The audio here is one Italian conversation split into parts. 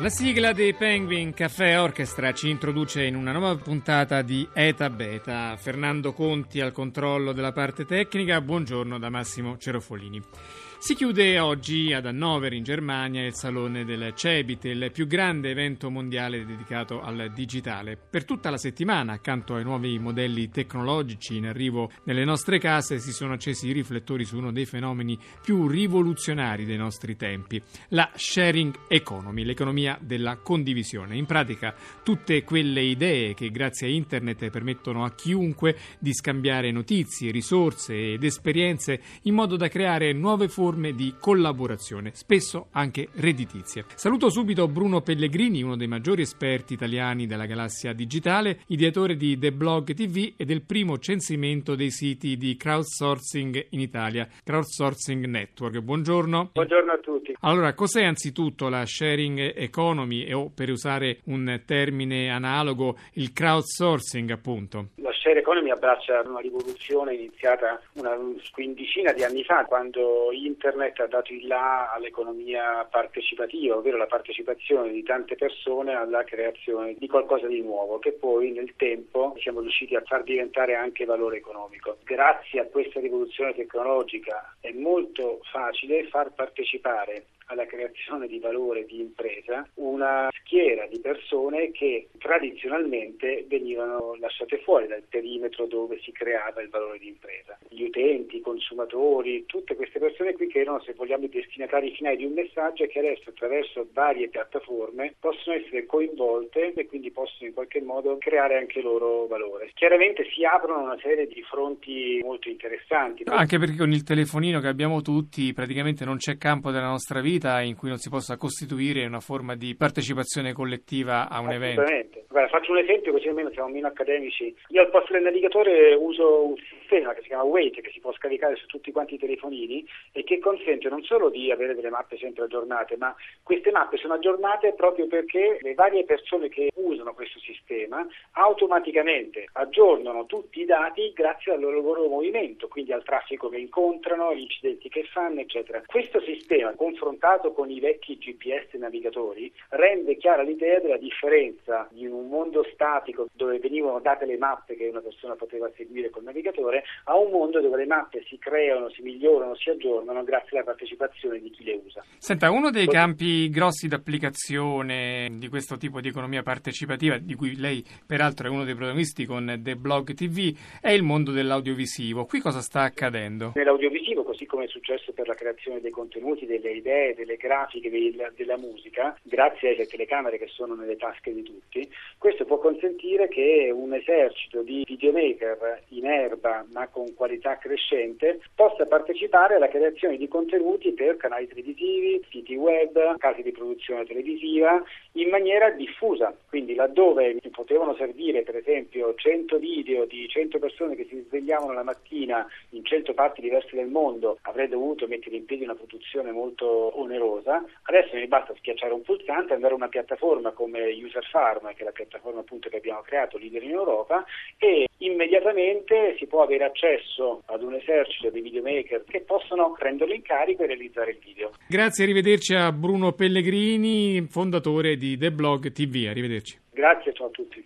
La sigla dei Penguin Caffè Orchestra ci introduce in una nuova puntata di Eta Beta. Fernando Conti al controllo della parte tecnica. Buongiorno da Massimo Cerofolini. Si chiude oggi ad Hannover in Germania il Salone del Cebit, il più grande evento mondiale dedicato al digitale. Per tutta la settimana, accanto ai nuovi modelli tecnologici in arrivo nelle nostre case, si sono accesi i riflettori su uno dei fenomeni più rivoluzionari dei nostri tempi, la sharing economy, l'economia della condivisione. In pratica, tutte quelle idee che grazie a internet permettono a chiunque di scambiare notizie, risorse ed esperienze in modo da creare nuove forme forme di collaborazione, spesso anche redditizie. Saluto subito Bruno Pellegrini, uno dei maggiori esperti italiani della galassia digitale, ideatore di The Blog TV e del primo censimento dei siti di crowdsourcing in Italia, Crowdsourcing Network. Buongiorno. Buongiorno a tutti. Allora, cos'è anzitutto la sharing economy o per usare un termine analogo il crowdsourcing appunto? La share economy abbraccia una rivoluzione iniziata una quindicina di anni fa quando internet ha dato il là all'economia partecipativa, ovvero la partecipazione di tante persone alla creazione di qualcosa di nuovo che poi nel tempo siamo riusciti a far diventare anche valore economico. Grazie a questa rivoluzione tecnologica è molto facile far partecipare alla creazione di valore di impresa una schiera di persone che tradizionalmente venivano lasciate fuori dal perimetro dove si creava il valore di impresa. Gli utenti, i consumatori, tutte queste persone qui che erano, se vogliamo, i destinatari finali di un messaggio che adesso attraverso varie piattaforme possono essere coinvolte e quindi possono in qualche modo creare anche loro valore. Chiaramente si aprono una serie di fronti molto interessanti. Anche perché con il telefonino che abbiamo tutti praticamente non c'è campo della nostra vita in cui non si possa costituire una forma di partecipazione collettiva a un evento. Guarda, faccio un esempio così almeno siamo meno accademici. Io al posto del navigatore uso un sistema che si chiama Wait che si può scaricare su tutti quanti i telefonini e che consente non solo di avere delle mappe sempre aggiornate, ma queste mappe sono aggiornate proprio perché le varie persone che usano questo sistema automaticamente aggiornano tutti i dati grazie al loro movimento, quindi al traffico che incontrano, agli incidenti che fanno, eccetera. Questo sistema confrontato con i vecchi GPS navigatori rende chiara l'idea della differenza di un mondo statico dove venivano date le mappe che una persona poteva seguire col navigatore a un mondo dove le mappe si creano, si migliorano, si aggiornano grazie alla partecipazione di chi le usa. Senta, uno dei campi grossi d'applicazione di questo tipo di economia partecipativa, di cui lei peraltro è uno dei protagonisti con The Blog TV, è il mondo dell'audiovisivo. Qui cosa sta accadendo? Nell'audiovisivo, così come è successo per la creazione dei contenuti, delle idee, delle grafiche, della, della musica, grazie alle telecamere che sono nelle tasche di tutti, questo può consentire che un esercito di videomaker in erba ma con qualità crescente, possa partecipare alla creazione di contenuti per canali televisivi, siti web, casi di produzione televisiva in maniera diffusa. Quindi laddove potevano servire per esempio 100 video di 100 persone che si svegliavano la mattina in 100 parti diverse del mondo, avrei dovuto mettere in piedi una produzione molto onerosa, adesso mi basta schiacciare un pulsante, andare a una piattaforma come User Farm, che è la piattaforma appunto che abbiamo creato, leader in Europa, e immediatamente si può avere accesso ad un esercito di videomaker che possono prenderlo in carico e realizzare il video. Grazie, arrivederci a Bruno Pellegrini, fondatore di The Blog TV. Arrivederci. Grazie, ciao a tutti.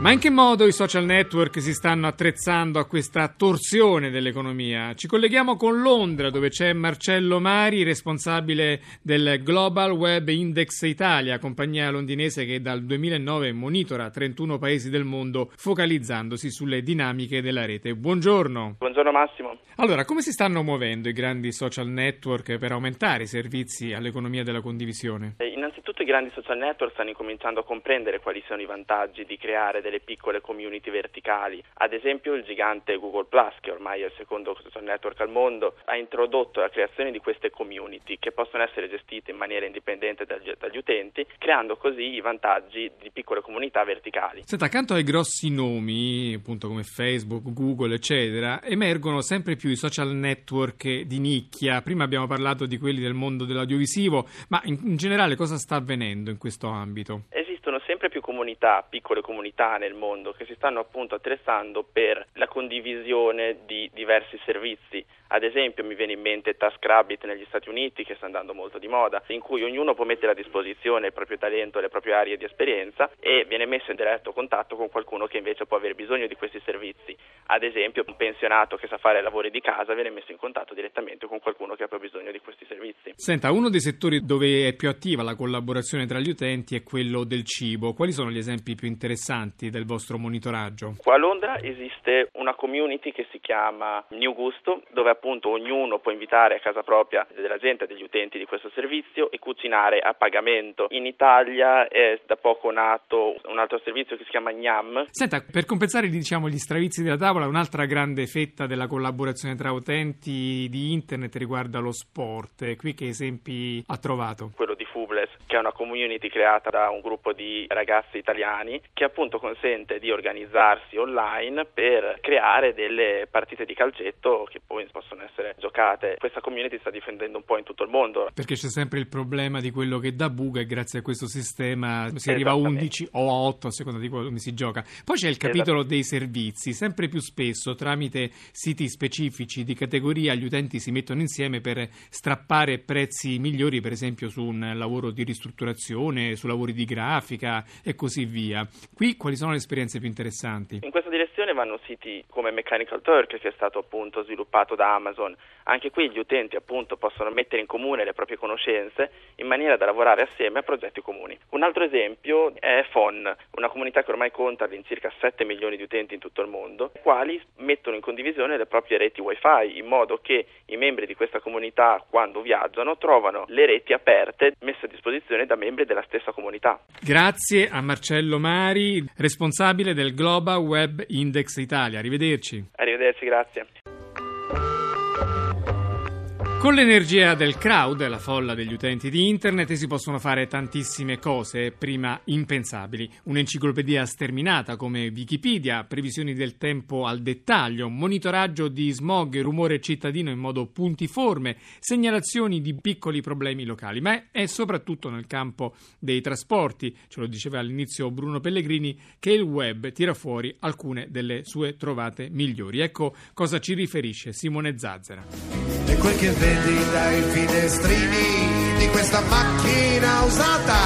Ma in che modo i social network si stanno attrezzando a questa torsione dell'economia? Ci colleghiamo con Londra, dove c'è Marcello Mari, responsabile del Global Web Index Italia, compagnia londinese che dal 2009 monitora 31 paesi del mondo, focalizzandosi sulle dinamiche della rete. Buongiorno. Buongiorno Massimo. Allora, come si stanno muovendo i grandi social network per aumentare i servizi all'economia della condivisione? Eh, innanzitutto i grandi social network stanno incominciando a comprendere quali sono i vantaggi di creare delle piccole community verticali. Ad esempio il gigante Google Plus, che ormai è il secondo social network al mondo, ha introdotto la creazione di queste community che possono essere gestite in maniera indipendente dagli, dagli utenti, creando così i vantaggi di piccole comunità verticali. Senta, accanto ai grossi nomi, appunto come Facebook, Google, eccetera, emergono sempre più i social network di nicchia. Prima abbiamo parlato di quelli del mondo dell'audiovisivo, ma in, in generale cosa sta avvenendo in questo ambito? Esistono sempre più comunità, piccole comunità nel mondo che si stanno appunto attrezzando per la condivisione di diversi servizi. Ad esempio mi viene in mente TaskRabbit negli Stati Uniti che sta andando molto di moda, in cui ognuno può mettere a disposizione il proprio talento, le proprie aree di esperienza e viene messo in diretto contatto con qualcuno che invece può avere bisogno di questi servizi. Ad esempio un pensionato che sa fare lavori di casa viene messo in contatto direttamente con qualcuno che ha più bisogno di questi servizi. Senta, uno dei settori dove è più attiva la collaborazione tra gli utenti è quello del cibo. Quali sono gli esempi più interessanti del vostro monitoraggio? Qua a Londra esiste una community che si chiama New Gusto, dove appunto ognuno può invitare a casa propria della gente, degli utenti di questo servizio e cucinare a pagamento. In Italia è da poco nato un altro servizio che si chiama Gnam. Senta, per compensare diciamo, gli stravizi della tavola, un'altra grande fetta della collaborazione tra utenti di internet riguarda lo sport. Qui che esempi ha trovato? Quello di Fubles, che è una community creata da un gruppo di ragazzi italiani che appunto consente di organizzarsi online per creare delle partite di calcetto che poi possono essere giocate. Questa community sta difendendo un po' in tutto il mondo. Perché c'è sempre il problema di quello che dà buca e grazie a questo sistema si arriva a 11 o a 8 a seconda di come si gioca. Poi c'è il capitolo dei servizi, sempre più spesso tramite siti specifici di categoria gli utenti si mettono insieme per strappare prezzi migliori per esempio su un lavoro di ristrutturazione, su lavori di grafica e così via. Qui quali sono le esperienze più interessanti? In questa direzione vanno siti come Mechanical Turk che è stato appunto sviluppato da Amazon. Anche qui gli utenti appunto possono mettere in comune le proprie conoscenze in maniera da lavorare assieme a progetti comuni. Un altro esempio è FON, una comunità che ormai conta all'incirca 7 milioni di utenti in tutto il mondo, i quali mettono in condivisione le proprie reti wifi in modo che i membri di questa comunità quando viaggiano trovano le reti aperte messe a disposizione da membri della stessa comunità. Grazie a Marcello Mari, responsabile del Global Web Index Italia. Arrivederci. Arrivederci, grazie. Con l'energia del crowd, la folla degli utenti di internet, si possono fare tantissime cose prima impensabili. Un'enciclopedia sterminata come Wikipedia, previsioni del tempo al dettaglio, monitoraggio di smog e rumore cittadino in modo puntiforme, segnalazioni di piccoli problemi locali. Ma è soprattutto nel campo dei trasporti, ce lo diceva all'inizio Bruno Pellegrini, che il web tira fuori alcune delle sue trovate migliori. Ecco cosa ci riferisce Simone Zazzera. Vedi dai finestrini di questa macchina usata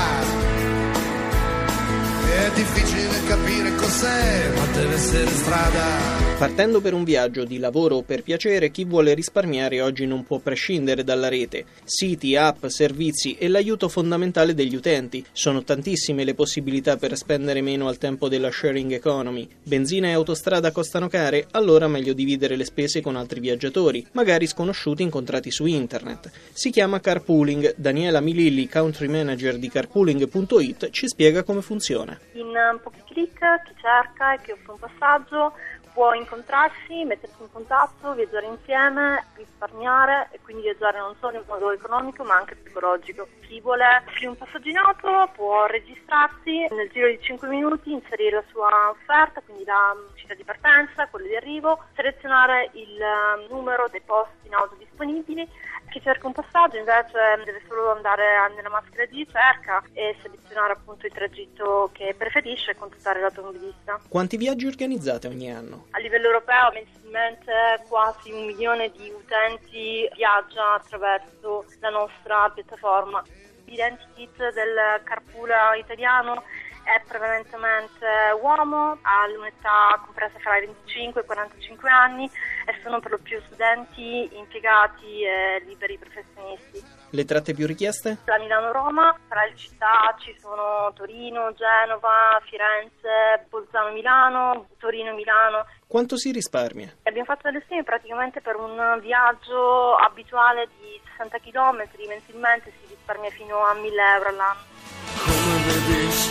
è difficile capire cos'è, ma deve essere strada. Partendo per un viaggio di lavoro o per piacere, chi vuole risparmiare oggi non può prescindere dalla rete. Siti, app, servizi e l'aiuto fondamentale degli utenti. Sono tantissime le possibilità per spendere meno al tempo della sharing economy. Benzina e autostrada costano care, allora meglio dividere le spese con altri viaggiatori, magari sconosciuti incontrati su internet. Si chiama carpooling. Daniela Mililli, country manager di carpooling.it, ci spiega come funziona. In pochi clic chi cerca e chi offre un passaggio può incontrarsi, mettersi in contatto, viaggiare insieme, risparmiare e quindi viaggiare non solo in modo economico ma anche psicologico. Chi vuole offrire un passaggio in auto può registrarsi nel giro di 5 minuti, inserire la sua offerta, quindi la città di partenza, quello di arrivo, selezionare il numero dei posti in auto disponibili chi cerca un passaggio invece deve solo andare nella maschera di ricerca e selezionare appunto il tragitto che preferisce e contattare l'automobilista. Quanti viaggi organizzate ogni anno? A livello europeo mensilmente quasi un milione di utenti viaggia attraverso la nostra piattaforma. L'identikit del carpool italiano è prevalentemente uomo, ha l'unità compresa fra i 25 e i 45 anni e sono per lo più studenti, impiegati e liberi professionisti. Le tratte più richieste? La Milano-Roma, tra le città ci sono Torino, Genova, Firenze, Bolzano-Milano, Torino-Milano. Quanto si risparmia? Abbiamo fatto delle stime praticamente per un viaggio abituale di 60 km, mensilmente si risparmia fino a 1000 euro all'anno.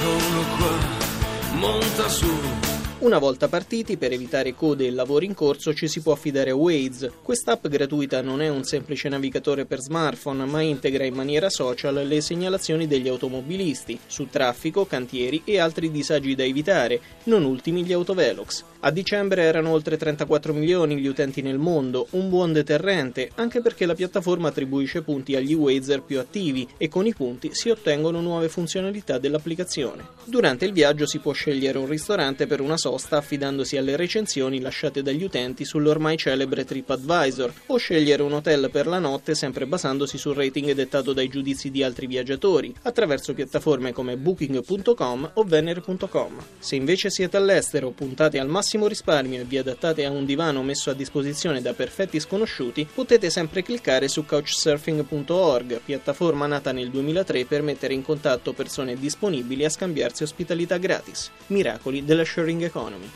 Sono qua, monta su. Una volta partiti, per evitare code e lavori in corso, ci si può affidare a Waze. Quest'app gratuita non è un semplice navigatore per smartphone, ma integra in maniera social le segnalazioni degli automobilisti su traffico, cantieri e altri disagi da evitare, non ultimi gli autovelox. A dicembre erano oltre 34 milioni gli utenti nel mondo, un buon deterrente, anche perché la piattaforma attribuisce punti agli Wazer più attivi e con i punti si ottengono nuove funzionalità dell'applicazione. Durante il viaggio si può scegliere un ristorante per una sola sosta affidandosi alle recensioni lasciate dagli utenti sull'ormai celebre TripAdvisor o scegliere un hotel per la notte sempre basandosi sul rating dettato dai giudizi di altri viaggiatori attraverso piattaforme come booking.com o venere.com. Se invece siete all'estero, puntate al massimo risparmio e vi adattate a un divano messo a disposizione da perfetti sconosciuti, potete sempre cliccare su couchsurfing.org, piattaforma nata nel 2003 per mettere in contatto persone disponibili a scambiarsi ospitalità gratis. Miracoli della sharing economy. Economy.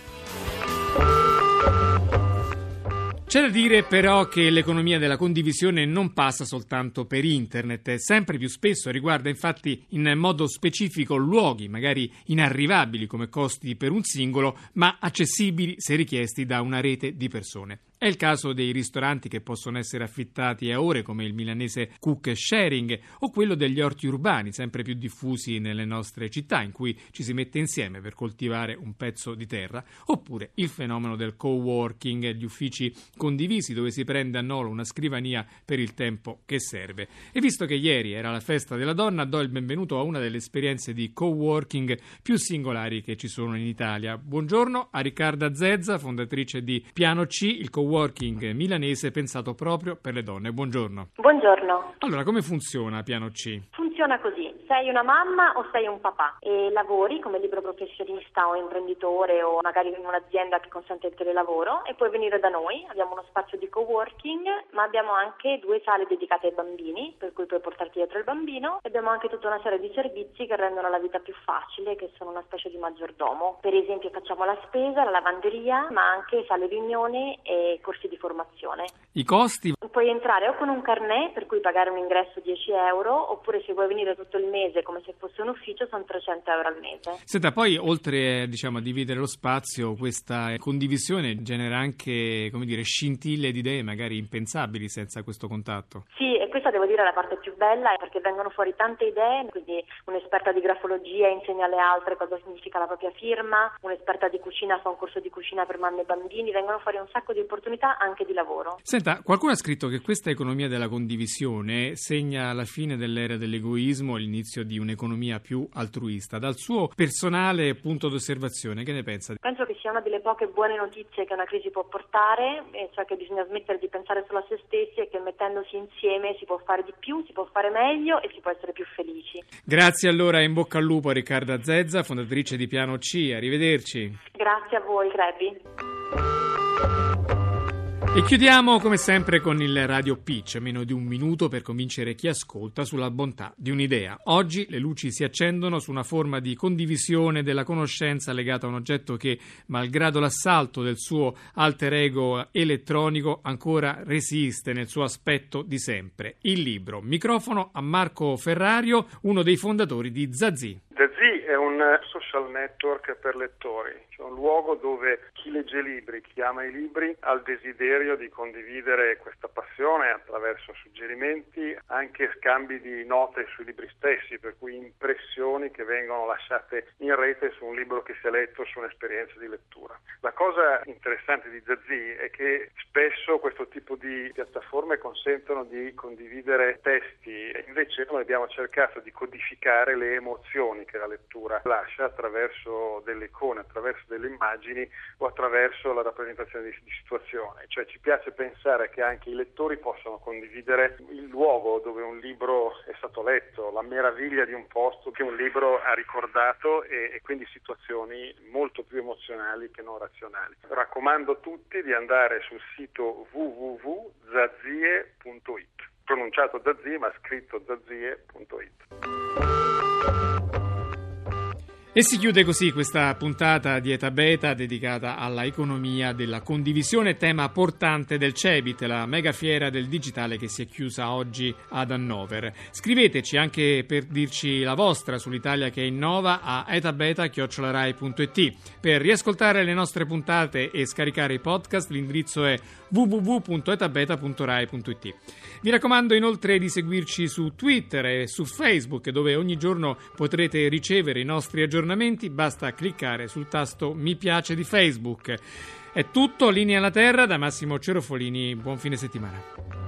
C'è da dire però che l'economia della condivisione non passa soltanto per internet, sempre più spesso riguarda infatti in modo specifico luoghi magari inarrivabili come costi per un singolo, ma accessibili se richiesti da una rete di persone. È il caso dei ristoranti che possono essere affittati a ore come il milanese cook sharing o quello degli orti urbani sempre più diffusi nelle nostre città in cui ci si mette insieme per coltivare un pezzo di terra oppure il fenomeno del co-working, gli uffici condivisi dove si prende a nolo una scrivania per il tempo che serve. E visto che ieri era la festa della donna do il benvenuto a una delle esperienze di co-working più singolari che ci sono in Italia. Buongiorno a Riccarda Zezza, fondatrice di Piano C, il co coworking milanese pensato proprio per le donne. Buongiorno. Buongiorno. Allora, come funziona Piano C? Funziona così, sei una mamma o sei un papà e lavori come libero professionista o imprenditore o magari in un'azienda che consente il telelavoro e puoi venire da noi, abbiamo uno spazio di coworking ma abbiamo anche due sale dedicate ai bambini per cui puoi portarti dietro il bambino e abbiamo anche tutta una serie di servizi che rendono la vita più facile che sono una specie di maggiordomo. Per esempio facciamo la spesa, la lavanderia ma anche sale riunioni e corsi di formazione. I costi? Puoi entrare o con un carnet per cui pagare un ingresso 10 euro oppure se vuoi venire tutto il mese come se fosse un ufficio sono 300 euro al mese. Senta, poi oltre diciamo, a dividere lo spazio questa condivisione genera anche come dire, scintille di idee magari impensabili senza questo contatto. Sì, e questa devo dire è la parte più bella perché vengono fuori tante idee, quindi un'esperta di grafologia insegna alle altre cosa significa la propria firma, un'esperta di cucina fa un corso di cucina per mamme e bambini, vengono fuori un sacco di opportunità opportunità anche di lavoro. Senta, qualcuno ha scritto che questa economia della condivisione segna la fine dell'era dell'egoismo e l'inizio di un'economia più altruista. Dal suo personale punto d'osservazione, che ne pensa? Penso che sia una delle poche buone notizie che una crisi può portare, cioè che bisogna smettere di pensare solo a se stessi e che mettendosi insieme si può fare di più, si può fare meglio e si può essere più felici. Grazie allora, in bocca al lupo a Riccarda Zezza, fondatrice di Piano C. Arrivederci. Grazie a voi, Crebi. E chiudiamo come sempre con il Radio Pitch, meno di un minuto per convincere chi ascolta sulla bontà di un'idea. Oggi le luci si accendono su una forma di condivisione della conoscenza legata a un oggetto che, malgrado l'assalto del suo alter ego elettronico, ancora resiste nel suo aspetto di sempre. Il libro. Microfono a Marco Ferrario, uno dei fondatori di Zazi. È un social network per lettori, cioè un luogo dove chi legge libri, chi ama i libri, ha il desiderio di condividere questa passione attraverso suggerimenti, anche scambi di note sui libri stessi, per cui impressioni che vengono lasciate in rete su un libro che si è letto, su un'esperienza di lettura. La cosa interessante di Zazi è che spesso questo tipo di piattaforme consentono di condividere testi noi abbiamo cercato di codificare le emozioni che la lettura lascia attraverso delle icone, attraverso delle immagini o attraverso la rappresentazione di, di situazioni. Cioè ci piace pensare che anche i lettori possano condividere il luogo dove un libro è stato letto, la meraviglia di un posto che un libro ha ricordato e, e quindi situazioni molto più emozionali che non razionali. Raccomando a tutti di andare sul sito www.zazie.it pronunciato Zazie ma scritto zazie.it. E si chiude così questa puntata di Eta Beta dedicata alla economia della condivisione, tema portante del CEBIT, la mega fiera del digitale che si è chiusa oggi ad Hannover. Scriveteci anche per dirci la vostra sull'Italia che innova a etabeta.it. Per riascoltare le nostre puntate e scaricare i podcast l'indirizzo è www.etabeta.rai.it. Vi raccomando inoltre di seguirci su Twitter e su Facebook dove ogni giorno potrete ricevere i nostri aggiornamenti, basta cliccare sul tasto mi piace di Facebook. È tutto, linea alla terra da Massimo Cerofolini, buon fine settimana.